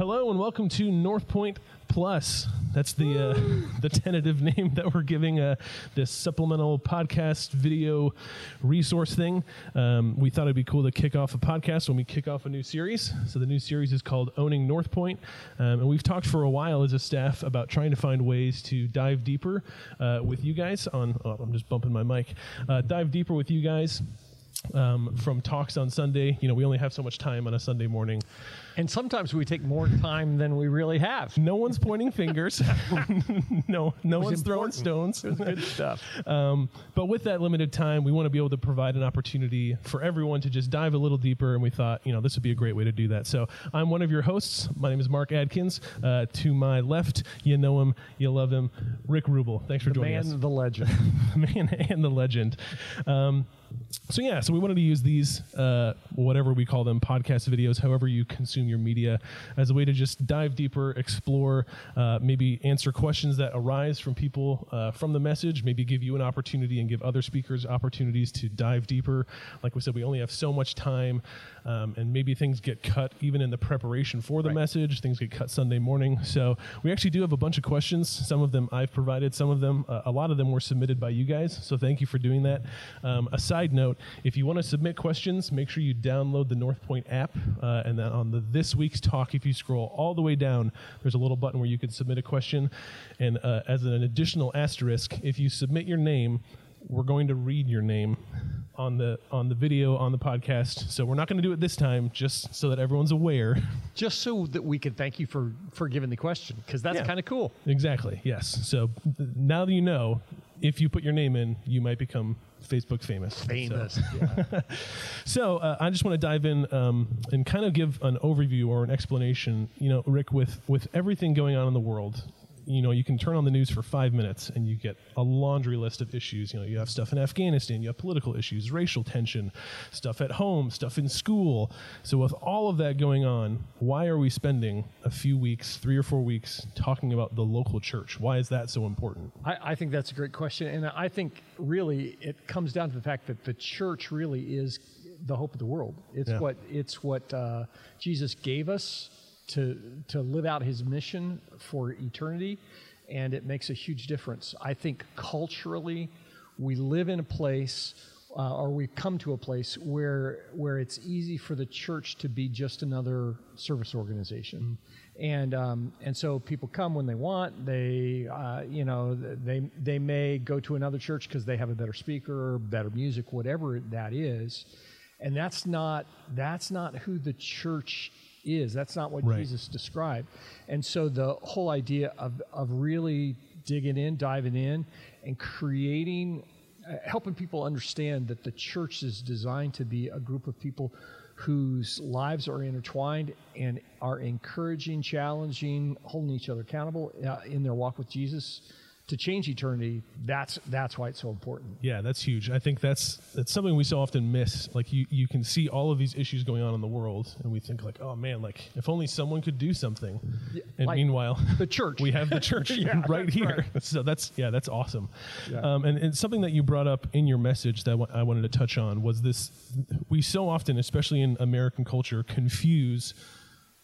Hello and welcome to North Point Plus. That's the uh, the tentative name that we're giving uh, this supplemental podcast video resource thing. Um, we thought it'd be cool to kick off a podcast when we kick off a new series. So the new series is called Owning North Point, um, and we've talked for a while as a staff about trying to find ways to dive deeper uh, with you guys on. Oh, I'm just bumping my mic. Uh, dive deeper with you guys um, from talks on Sunday. You know, we only have so much time on a Sunday morning. And sometimes we take more time than we really have. No one's pointing fingers. no, no one's important. throwing stones. Good stuff. Um, but with that limited time, we want to be able to provide an opportunity for everyone to just dive a little deeper. And we thought, you know, this would be a great way to do that. So I'm one of your hosts. My name is Mark Adkins. Uh, to my left, you know him, you love him, Rick Rubel. Thanks for The joining man, us. the legend. the man and the legend. Um, so yeah, so we wanted to use these, uh, whatever we call them, podcast videos, however you consume your media, as a way to just dive deeper, explore, uh, maybe answer questions that arise from people uh, from the message, maybe give you an opportunity and give other speakers opportunities to dive deeper. Like we said, we only have so much time, um, and maybe things get cut even in the preparation for the Right. message. Things get cut Sunday morning. So we actually do have a bunch of questions. Some of them I've provided. Some of them, uh, a lot of them were submitted by you guys. So thank you for doing that. Um, a side note: if you want to submit questions, make sure you download the North Point app, uh, and then on the this week's talk, if you scroll all the way down, there's a little button where you can submit a question. And uh, as an additional asterisk, if you submit your name, we're going to read your name on the on the video on the podcast. So we're not going to do it this time, just so that everyone's aware. Just so that we can thank you for, for giving the question, because that's Yeah. kind of cool. Exactly. Yes. So now that you know, if you put your name in, you might become Facebook famous. Famous. So, Yeah. so, uh, I just want to dive in um, and kind of give an overview or an explanation. You know, Rick, with with everything going on in the world. You know, you can turn on the news for five minutes and you get a laundry list of issues. You know, you have stuff in Afghanistan, you have political issues, racial tension, stuff at home, stuff in school. So, with all of that going on, why are we spending a few weeks, three or four weeks, talking about the local church? Why is that so important? I, I think that's a great question. And I think really it comes down to the fact that the church really is the hope of the world. It's Yeah. what, it's what uh, Jesus gave us to, to live out his mission for eternity. And it makes a huge difference. I think culturally, we live in a place uh, or we've come to a place where where it's easy for the church to be just another service organization, and um, and so people come when they want. They uh, you know they they may go to another church because they have a better speaker, better music, whatever that is, and that's not that's not who the church is. That's not what Right. Jesus described, and so the whole idea of of really digging in, diving in, and creating uh, helping people understand that the church is designed to be a group of people whose lives are intertwined and are encouraging, challenging, holding each other accountable uh, in their walk with Jesus to change eternity. That's that's why it's so important. Yeah, that's huge. I think that's that's something we so often miss. Like you, you can see all of these issues going on in the world, and we think like, oh man, like if only someone could do something. and like meanwhile, the church. we have the church Yeah, right here. So that's yeah, that's awesome. Yeah. Um, and, and something that you brought up in your message that I wanted to touch on was this: we so often, especially in American culture, confuse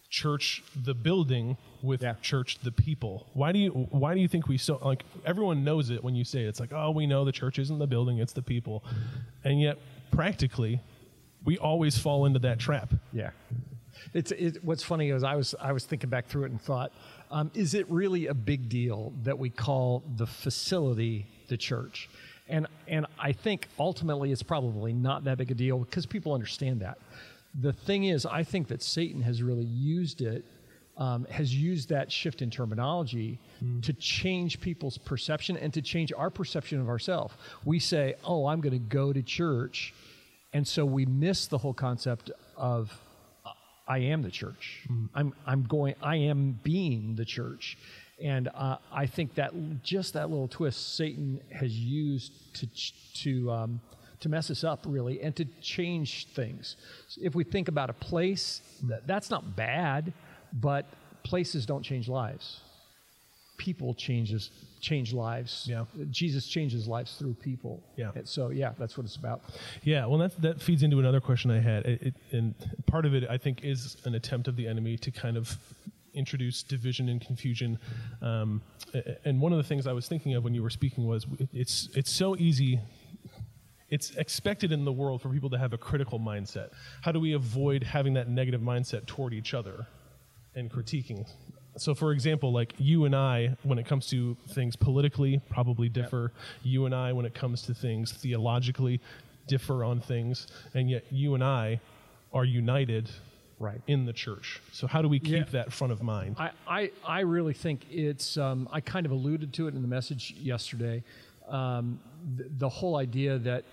church the building with Yeah. church the people why do you why do you think we so like everyone knows it when you say it. it's like oh we know the church isn't the building it's the people and yet practically we always fall into that trap Yeah. It's it, what's funny is I was I was thinking back through it and thought, um, is it really a big deal that we call the facility the church? And and I think ultimately it's probably not that big a deal because people understand that. The thing is, I think that Satan has really used it, um, has used that shift in terminology to change people's perception and to change our perception of ourselves. We say, "Oh, I'm going to go to church," and so we miss the whole concept of I am the church. I'm I'm going. I am being the church, and uh, I think that just that little twist Satan has used to to um, to mess us up really, and to change things. If we think about a place, that, that's not bad, but places don't change lives. People changes change lives. Yeah. Jesus changes lives through people. Yeah. And so yeah, that's what it's about. Yeah, well, that that feeds into another question I had, it, it, and part of it I think is an attempt of the enemy to kind of introduce division and confusion. Um, and one of the things I was thinking of when you were speaking was it's it's so easy. It's expected in the world for people to have a critical mindset. How do we avoid having that negative mindset toward each other and critiquing? So, for example, like you and I, when it comes to things politically, probably differ. Yep. You and I, when it comes to things theologically, differ on things. And yet, you and I are united right. in the church. So how do we keep yeah. that front of mind? I, I, I really think it's, um, I kind of alluded to it in the message yesterday. Um, the, the, whole idea that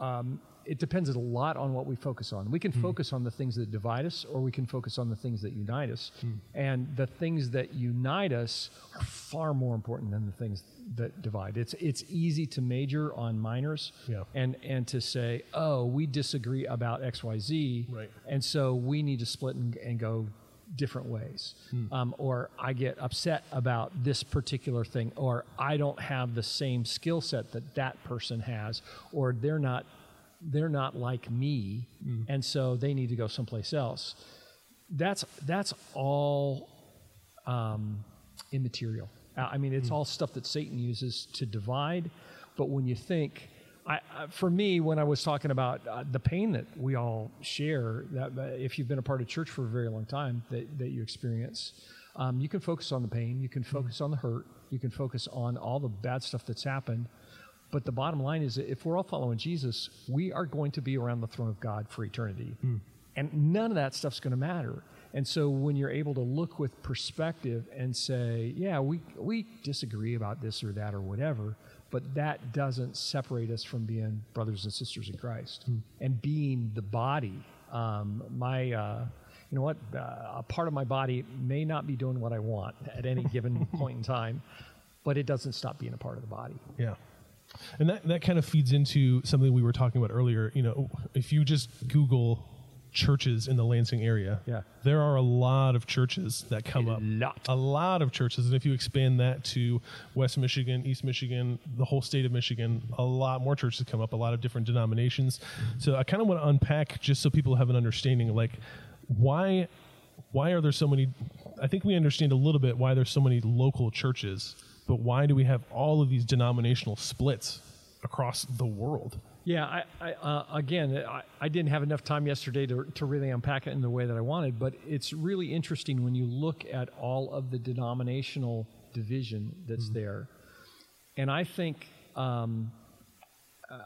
um, it depends a lot on what we focus on. We can mm. focus on the things that divide us, or we can focus on the things that unite us. Mm. And the things that unite us are far more important than the things that divide. It's it's easy to major on minors, yeah. and and to say, oh, we disagree about X, Y, Z, right. and so we need to split and, and go different ways. Mm. Um, or I get upset about this particular thing, or I don't have the same skill set that that person has, or they're not they're not like me, mm. and so they need to go someplace else. That's that's all um, immaterial. I mean, it's mm. all stuff that Satan uses to divide. But when you think, I, for me, when I was talking about uh, the pain that we all share, that uh, if you've been a part of church for a very long time, that, that you experience, um, you can focus on the pain, you can focus mm. on the hurt, you can focus on all the bad stuff that's happened. But the bottom line is that if we're all following Jesus, we are going to be around the throne of God for eternity. Mm. And none of that stuff's going to matter. And so when you're able to look with perspective and say, yeah, we, we disagree about this or that or whatever, but that doesn't separate us from being brothers and sisters in Christ mm. and being the body. Um, my, uh, you know what, uh, a part of my body may not be doing what I want at any given point in time, but it doesn't stop being a part of the body. Yeah. And that, that kind of feeds into something we were talking about earlier. You know, if you just Google churches in the Lansing area, yeah. there are a lot of churches that come a up. Lot. A lot of churches. And if you expand that to West Michigan, East Michigan, the whole state of Michigan, a lot more churches come up, a lot of different denominations. So I kind of want to unpack just so people have an understanding like why why are there so many I think we understand a little bit why there's so many local churches but why do we have all of these denominational splits across the world? Yeah, I, I uh, again, I, I, didn't have enough time yesterday to, to really unpack it in the way that I wanted, but it's really interesting when you look at all of the denominational division that's mm-hmm. there. And I think um,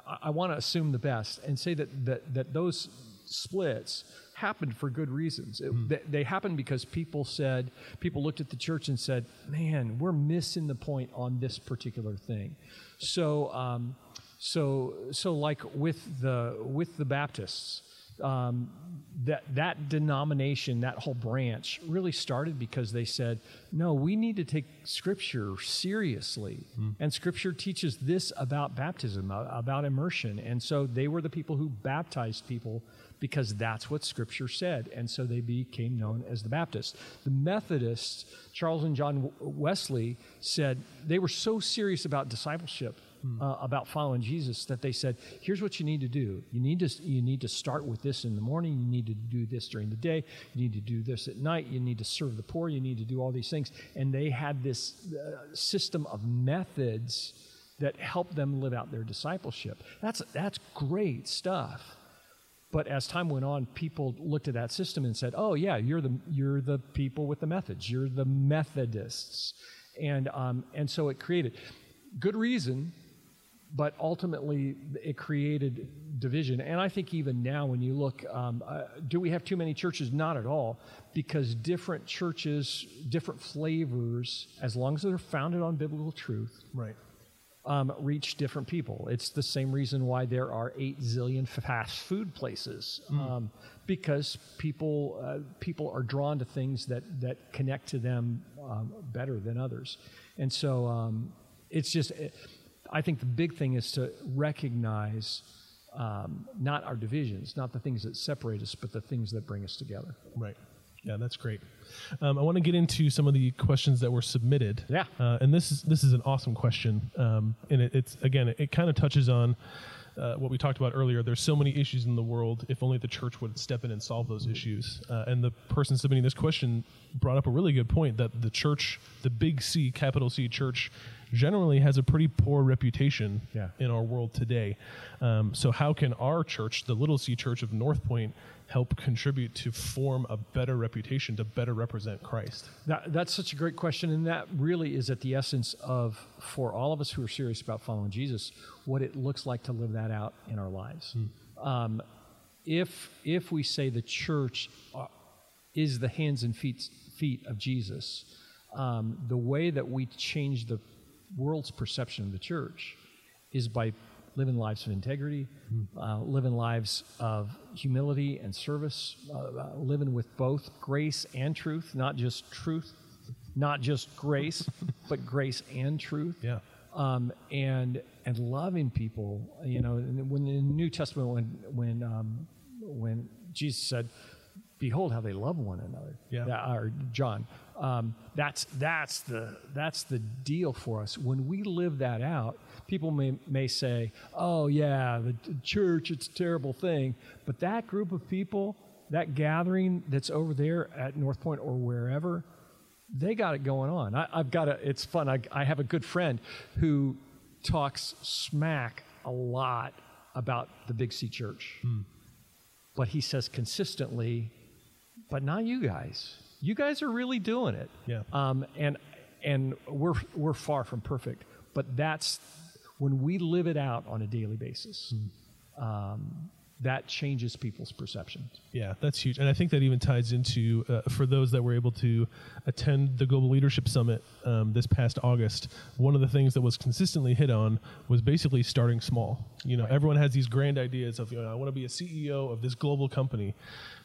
I, I want to assume the best and say that, that, that those splits happened for good reasons. It, mm. they, they, happened because people said, people looked at the church and said, man, we're missing the point on this particular thing. So, um, so, so like with the, with the Baptists, um, that that denomination, that whole branch, really started because they said, "No, we need to take Scripture seriously, mm. and Scripture teaches this about baptism, about immersion." And so they were the people who baptized people because that's what Scripture said. And so they became known as the Baptists. The Methodists, Charles and John Wesley, said they were so serious about discipleship. Hmm. Uh, about following Jesus, that they said, "Here's what you need to do. You need to you need to start with this in the morning. You need to do this during the day. You need to do this at night. You need to serve the poor. You need to do all these things." And they had this uh, system of methods that helped them live out their discipleship. That's that's great stuff. But as time went on, people looked at that system and said, "Oh yeah, you're the you're the people with the methods. You're the Methodists," and um, and so it created good reason, but ultimately it created division. And I think even now, when you look, um, uh, do we have too many churches? Not at all, because different churches, different flavors, as long as they're founded on biblical truth, right um, reach different people. It's the same reason why there are eight zillion fast food places, mm. um, because people uh, people are drawn to things that that connect to them um, better than others, and so um, it's just. It, I think the big thing is to recognize um, not our divisions, not the things that separate us, but the things that bring us together. Right. Yeah, that's great. Um, I want to get into some of the questions that were submitted. Yeah. Uh, and this is this is an awesome question, um, and it, it's again it, it kind of touches on uh, what we talked about earlier. There's so many issues in the world. If only the church would step in and solve those issues. Uh, and the person submitting this question brought up a really good point that the church, the big C, capital C church, generally has a pretty poor reputation Yeah. in our world today. Um, so how can our church, the Little C Church of North Point, help contribute to form a better reputation to better represent Christ? That, that's such a great question, and that really is at the essence of, for all of us who are serious about following Jesus, what it looks like to live that out in our lives. Um, if if we say the church uh, is the hands and feet feet of Jesus, um, the way that we change the world's perception of the church is by living lives of integrity, uh, living lives of humility and service, uh, uh, living with both grace and truth, not just truth, not just grace, but grace and truth. Yeah. Um, and and loving people, you know, when in the New Testament, when when um, when Jesus said, "Behold, how they love one another," Yeah. or John, um, that's that's the that's the deal for us. When we live that out, people may may say, "Oh yeah, the church, it's a terrible thing," but that group of people, that gathering that's over there at North Point or wherever, they got it going on. I, I've got a. It's fun. I, I have a good friend who talks smack a lot about the Big C Church, but he says consistently, "But not you guys. You guys are really doing it." Yeah. Um, and and we're we're far from perfect, but that's when we live it out on a daily basis. Um, that changes people's perceptions. Yeah, that's huge. And I think that even ties into, uh, for those that were able to attend the Global Leadership Summit um, this past August, one of the things that was consistently hit on was basically starting small. You know, everyone has these grand ideas of, you know, I want to be a CEO of this global company.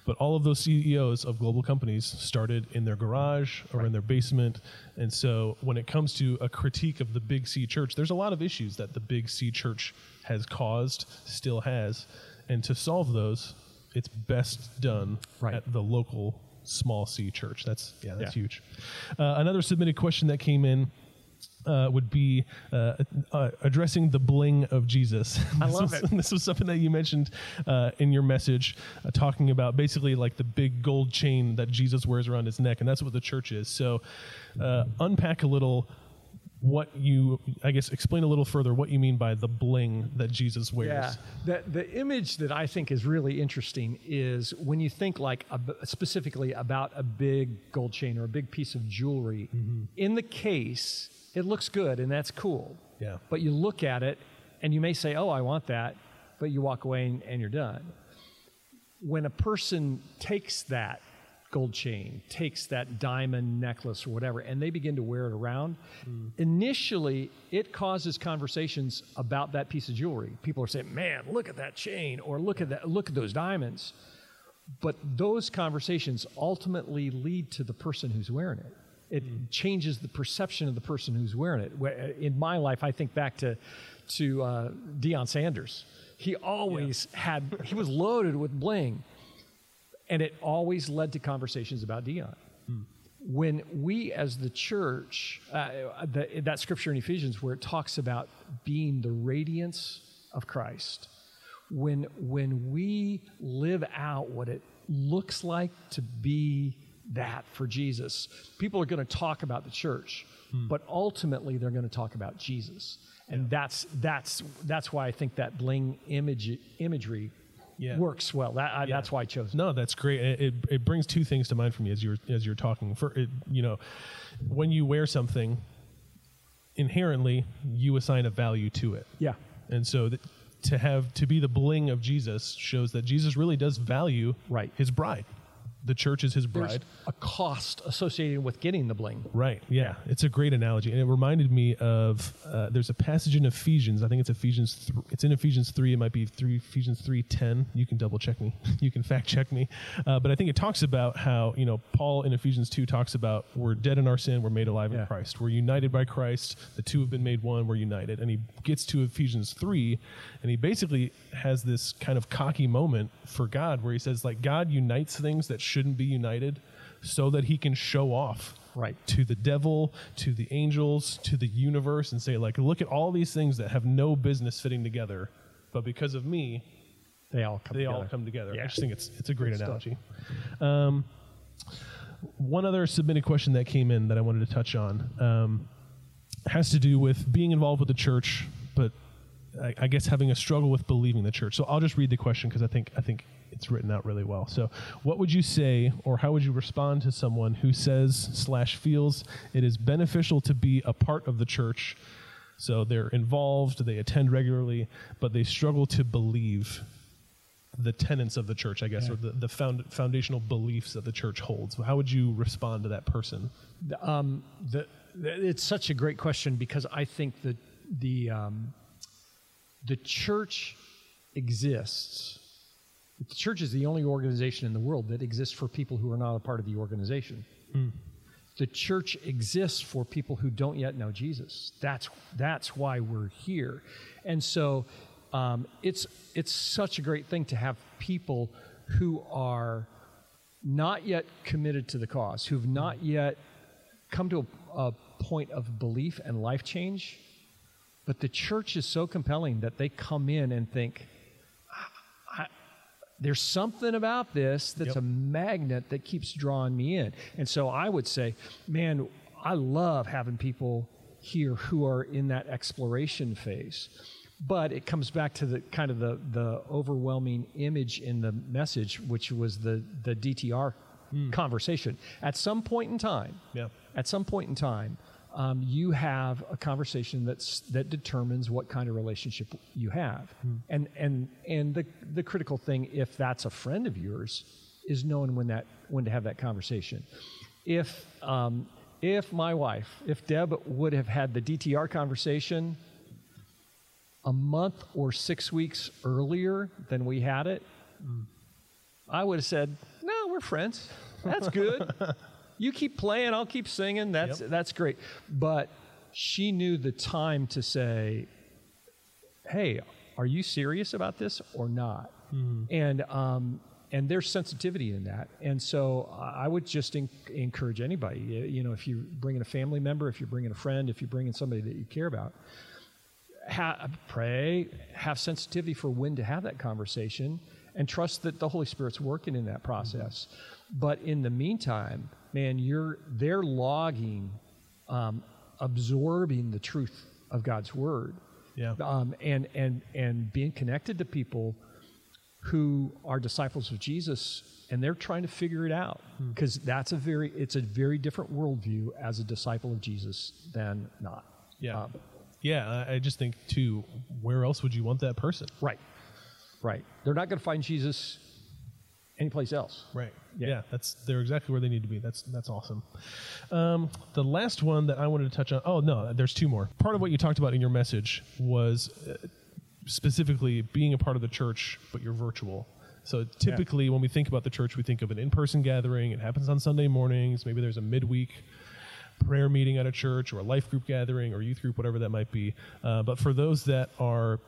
But all of those CEOs of global companies started in their garage or in their basement. And so when it comes to a critique of the Big C church, there's a lot of issues that the Big C church has caused, still has. And to solve those, it's best done Right. at the local small C church. That's yeah, that's Yeah. huge. Uh, another submitted question that came in uh, would be uh, uh, addressing the bling of Jesus. I This love was- it. This was something that you mentioned uh, in your message, uh, talking about basically like the big gold chain that Jesus wears around his neck, and that's what the church is. So, uh, unpack a little. What you, I guess, explain a little further what you mean by the bling that Jesus wears. Yeah, the the image that I think is really interesting is when you think like ab- specifically about a big gold chain or a big piece of jewelry. Mm-hmm. In the case, it looks good and that's cool. Yeah. But you look at it and you may say, "Oh, I want that," but you walk away and, and you're done. When a person takes that gold chain, takes that diamond necklace or whatever, and they begin to wear it around, mm. initially it causes conversations about that piece of jewelry. People are saying, "Man, look at that chain," or "Look at that, look at those diamonds." But those conversations ultimately lead to the person who's wearing it. It mm. changes the perception of the person who's wearing it. Uh, in my life, I think back to to uh, Deion Sanders. He always had he was loaded with bling, and it always led to conversations about Deion. When we, as the church, uh, the, that scripture in Ephesians where it talks about being the radiance of Christ, when when we live out what it looks like to be that for Jesus, people are going to talk about the church, but ultimately they're going to talk about Jesus, and that's that's that's why I think that bling image imagery Yeah. works well. That, I, That's why I chose it. No, that's great. It, it, it brings two things to mind for me as you're as you're talking. For it, you know, when you wear something, inherently you assign a value to it, Yeah. and so to have to be the bling of Jesus shows that Jesus really does value Right. his bride. The church is his There's bride. a cost associated with getting the bling. Right. Yeah. It's a great analogy, and it reminded me of uh, there's a passage in Ephesians. I think it's Ephesians. Th- it's in Ephesians three. It might be three Ephesians three ten. You can double check me. You can fact check me. Uh, but I think it talks about how you know Paul in Ephesians two talks about we're dead in our sin, we're made alive in Christ. We're united by Christ. The two have been made one. We're united. And he gets to Ephesians three, and he basically has this kind of cocky moment for God where he says like God unites things that shouldn't be united so that he can show off Right. to the devil, to the angels, to the universe, and say, like, look at all these things that have no business fitting together. but because of me, They all come they together. all come together. Yeah. I just think it's it's a great Good analogy. Um, one other submitted question that came in that I wanted to touch on um, has to do with being involved with the church, but I, I guess having a struggle with believing the church. So I'll just read the question because I think I think it's written out really well. So, what would you say, or how would you respond to someone who says slash feels it is beneficial to be a part of the church? So they're involved, they attend regularly, but they struggle to believe the tenets of the church, I guess, Yeah. or the, the found, foundational beliefs that the church holds. How would you respond to that person? Um, the, the- it's such a great question because I think that the um, the church exists. The church is the only organization in the world that exists for people who are not a part of the organization. The church exists for people who don't yet know Jesus. That's that's why we're here, and so um, it's it's such a great thing to have people who are not yet committed to the cause, who've not yet come to a, a point of belief and life change, but the church is so compelling that they come in and think, there's something about this that's Yep. a magnet that keeps drawing me in. And so I would say, man, I love having people here who are in that exploration phase. But it comes back to the kind of the, the overwhelming image in the message, which was the, the DTR hmm. conversation. At some point in time, Yeah. at some point in time, um, you have a conversation that's that determines what kind of relationship you have, and and and the the critical thing, if that's a friend of yours, is knowing when that when to have that conversation. If um, if my wife, if Deb would have had the DTR conversation a month or six weeks earlier than we had it, I would have said, "No, we're friends. That's good. you keep playing, I'll keep singing. That's Yep. that's great." But she knew the time to say, "Hey, are you serious about this or not?" And um, and there's sensitivity in that. And so I would just en- encourage anybody, you you know, if you're bringing a family member, if you're bringing a friend, if you're bringing somebody that you care about, ha- pray, have sensitivity for when to have that conversation, and trust that the Holy Spirit's working in that process. But in the meantime, man, you're they're logging, um, absorbing the truth of God's word, Yeah. um, and and and being connected to people who are disciples of Jesus. And they're trying to figure it out because that's a very it's a very different worldview as a disciple of Jesus than not. Yeah. Um, yeah. I just think, too, where else would you want that person? Right. Right. They're not going to find Jesus anyplace else. Right. Yeah. Yeah. that's they're exactly where they need to be. That's that's awesome. Um, the last one that I wanted to touch on. Oh no, there's two more. Part of what you talked about in your message was uh, specifically being a part of the church, but you're virtual. So typically, when we think about the church, we think of an in-person gathering. It happens on Sunday mornings. Maybe there's a midweek prayer meeting at a church or a life group gathering or youth group, whatever that might be. Uh, but for those that are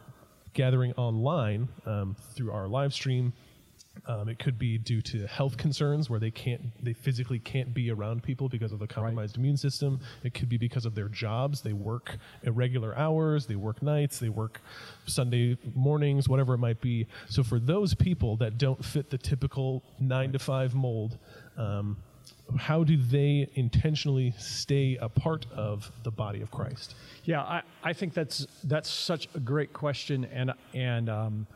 gathering online um, through our live stream, um, it could be due to health concerns where they can't, they physically can't be around people because of the compromised immune system. It could be because of their jobs. They work irregular hours, they work nights, they work Sunday mornings, whatever it might be. So for those people that don't fit the typical nine to five mold, um, how do they intentionally stay a part of the body of Christ? Yeah, I, I think that's that's such a great question, and and um,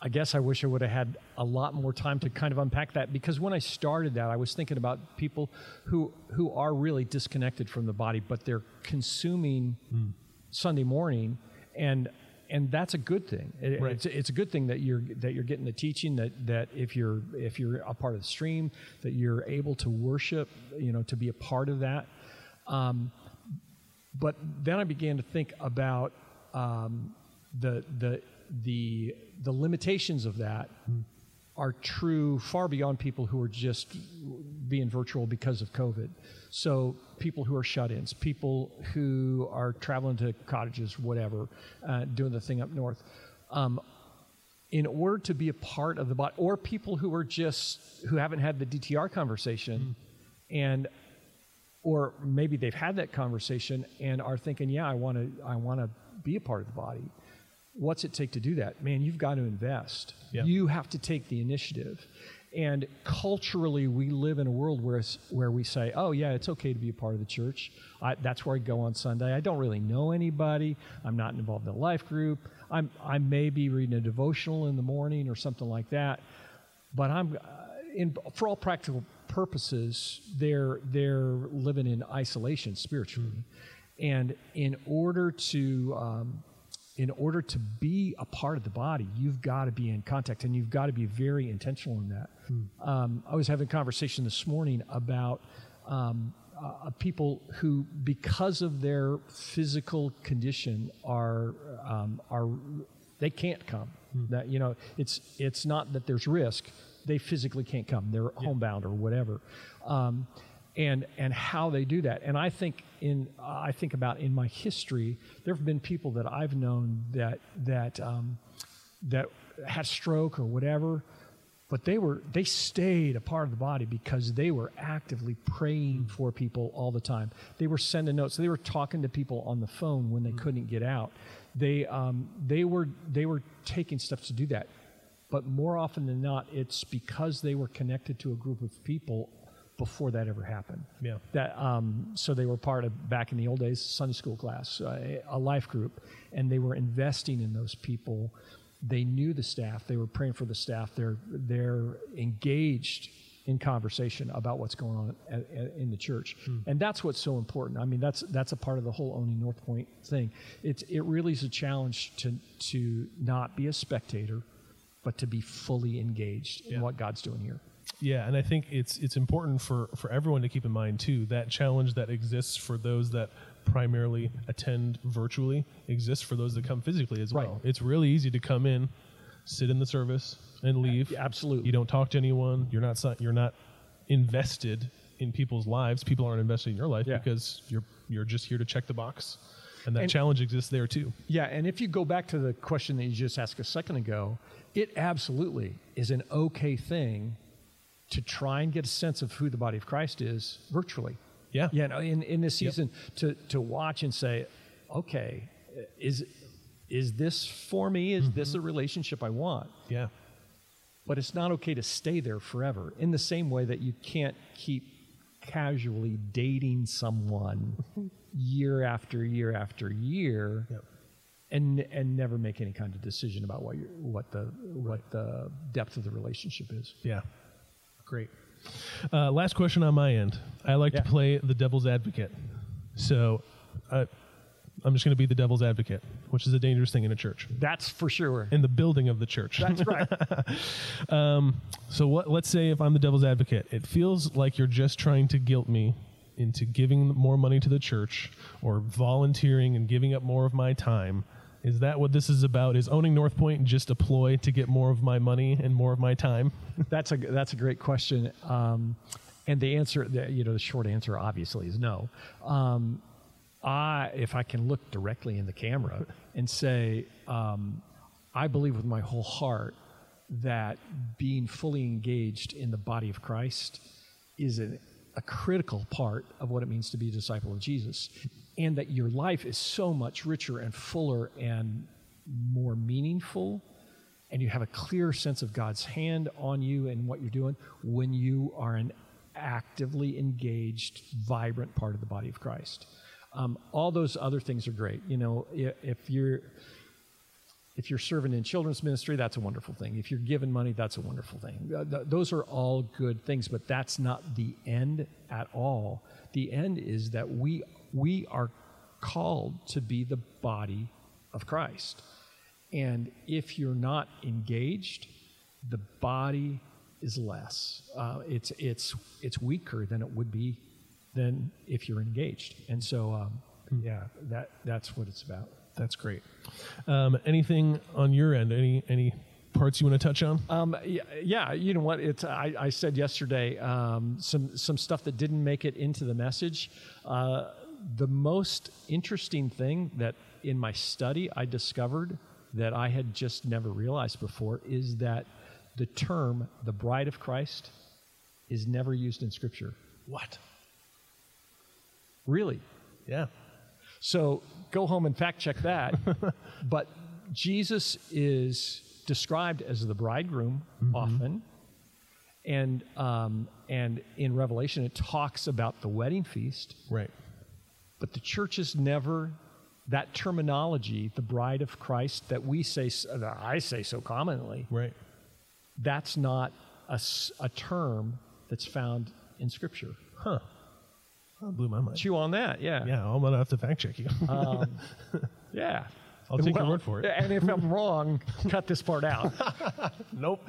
I guess I wish I would have had a lot more time to kind of unpack that because when I started that, I was thinking about people who who are really disconnected from the body, but they're consuming Sunday morning, and and that's a good thing. It- Right. It's, it's a good thing that you're that you're getting the teaching that that if you're if you're a part of the stream that you're able to worship, you know, to be a part of that. Um, but then I began to think about um, the the the the limitations of that are true far beyond people who are just being virtual because of COVID. So people who are shut-ins, people who are traveling to cottages, whatever, uh, doing the thing up north. Um, in order to be a part of the body, or people who are just who haven't had the DTR conversation, and or maybe they've had that conversation and are thinking, yeah, I want to, I want to be a part of the body. What's it take to do that? Man, you've got to invest. You have to take the initiative. And culturally, we live in a world where, where we say, oh, yeah, it's okay to be a part of the church. I, that's where I go on Sunday. I don't really know anybody. I'm not involved in a life group. I'm, I may be reading a devotional in the morning or something like that. But I'm, uh, in, for all practical purposes, they're, they're living in isolation spiritually. And in order to, um, in order to be a part of the body, you've got to be in contact and you've got to be very intentional in that. Um, I was having a conversation this morning about um, uh, people who, because of their physical condition, are um, are they can't come. That you know, it's it's not that there's risk; they physically can't come. They're homebound or whatever. Um, and and how they do that. And I think in I think about in my history, there have been people that I've known that that um, that had stroke or whatever, but they were they stayed a part of the body because they were actively praying for people all the time. They were sending notes. They were talking to people on the phone when they couldn't get out. They um, they were they were taking steps to do that. But more often than not, it's because they were connected to a group of people before that ever happened. Yeah. That um, so they were part of back in the old days Sunday school class, uh, a life group, and they were investing in those people. They knew the staff. They were praying for the staff. They're they're engaged in conversation about what's going on at, at, in the church, and that's what's so important. I mean, that's that's a part of the whole owning North Point thing. It's it really is a challenge to to not be a spectator, but to be fully engaged in what God's doing here. Yeah, and I think it's it's important for for everyone to keep in mind too that challenge that exists for those that primarily attend virtually exists for those that come physically as Right. well. It's really easy to come in, sit in the service, and leave. Absolutely. You don't talk to anyone. You're not you're not invested in people's lives. People aren't invested in your life Yeah. because you're you're just here to check the box, and that And- challenge exists there too. Yeah, and if you go back to the question that you just asked a second ago, it absolutely is an okay thing to try and get a sense of who the body of Christ is virtually. Yeah. Yeah, no, in, in this season, to, to watch and say, okay, is, is this for me? Is this mm-hmm. a relationship I want? Yeah. But it's not okay to stay there forever. In the same way that you can't keep casually dating someone year after year after year Yep. and and never make any kind of decision about what what the what the depth of the relationship is. Yeah. Great. Uh, last question on my end. I like Yeah. to play the devil's advocate. So uh, I'm just going to be the devil's advocate, which is a dangerous thing in a church, That's for sure. in the building of the church. That's right. So what, let's say if I'm the devil's advocate, it feels like you're just trying to guilt me into giving more money to the church or volunteering and giving up more of my time. Is that what this is about? Is owning North Point just a ploy to get more of my money and more of my time? that's a that's a great question. Um, and the answer, the, you know, the short answer obviously is no. Um, I, if I can look directly in the camera and say, um, I believe with my whole heart that being fully engaged in the body of Christ is a, a critical part of what it means to be a disciple of Jesus, and that your life is so much richer and fuller and more meaningful and you have a clear sense of God's hand on you and what you're doing when you are an actively engaged, vibrant part of the body of Christ. Um, all those other things are great. You know, if you're if you're serving in children's ministry, that's a wonderful thing. If you're giving money, that's a wonderful thing. Th- th- those are all good things, but that's not the end at all. The end is that we we are called to be the body of Christ. And if you're not engaged, the body is less. Uh, it's it's it's weaker than it would be than if you're engaged. And so, um, yeah, that that's what it's about. That's great. Um, anything on your end? Any any parts you want to touch on? Um, yeah, yeah, you know what? It's I, I said yesterday um, some some stuff that didn't make it into the message. Uh, the most interesting thing that in my study I discovered that I had just never realized before is that the term "the bride of Christ" is never used in Scripture. What? Really? Yeah. So go home and fact check that. but Jesus is described as the bridegroom often, and um, and in Revelation it talks about the wedding feast. Right. But the church is never that terminology, the bride of Christ that we say, that I say so commonly. Right. That's not a term that's found in Scripture. Huh. Blew my mind. Chew on that, yeah, Yeah, I'm gonna have to fact check you. Um, yeah. I'll take your word for it. And if I'm wrong, cut this part out. nope.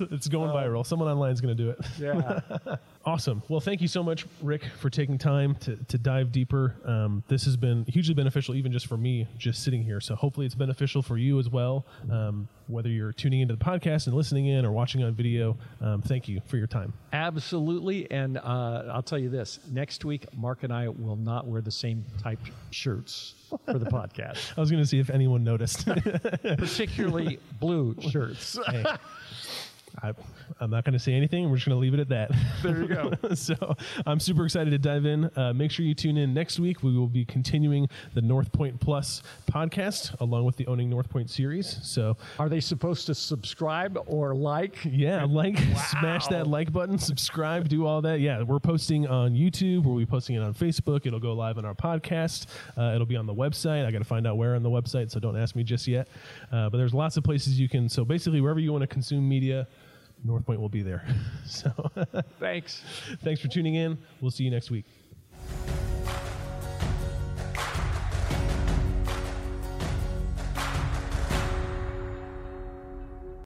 it's going viral. Someone online is gonna do it. Yeah. Awesome. Well, thank you so much, Rick, for taking time to, to dive deeper. Um, this has been hugely beneficial, even just for me, just sitting here. So hopefully it's beneficial for you as well, um, whether you're tuning into the podcast and listening in or watching on video. Um, thank you for your time. Absolutely. And uh, I'll tell you this next week, Mark and I will not wear the same type shirts for the podcast, I was going to see if anyone noticed. particularly blue shirts. Hey, I, I'm not going to say anything. We're just going to leave it at that. There you go. so I'm super excited to dive in. Uh, make sure you tune in next week. We will be continuing the North Point Plus podcast along with the Owning North Point series. So Are they supposed to subscribe or like? yeah, like, smash that like button, subscribe, do all that. Yeah, we're posting on YouTube. We'll be posting it on Facebook. It'll go live on our podcast. Uh, it'll be on the website. I got to find out where on the website, so don't ask me just yet. Uh, but there's lots of places you can. So basically, wherever you want to consume media, North Point will be there. so Thanks. thanks for tuning in. We'll see you next week.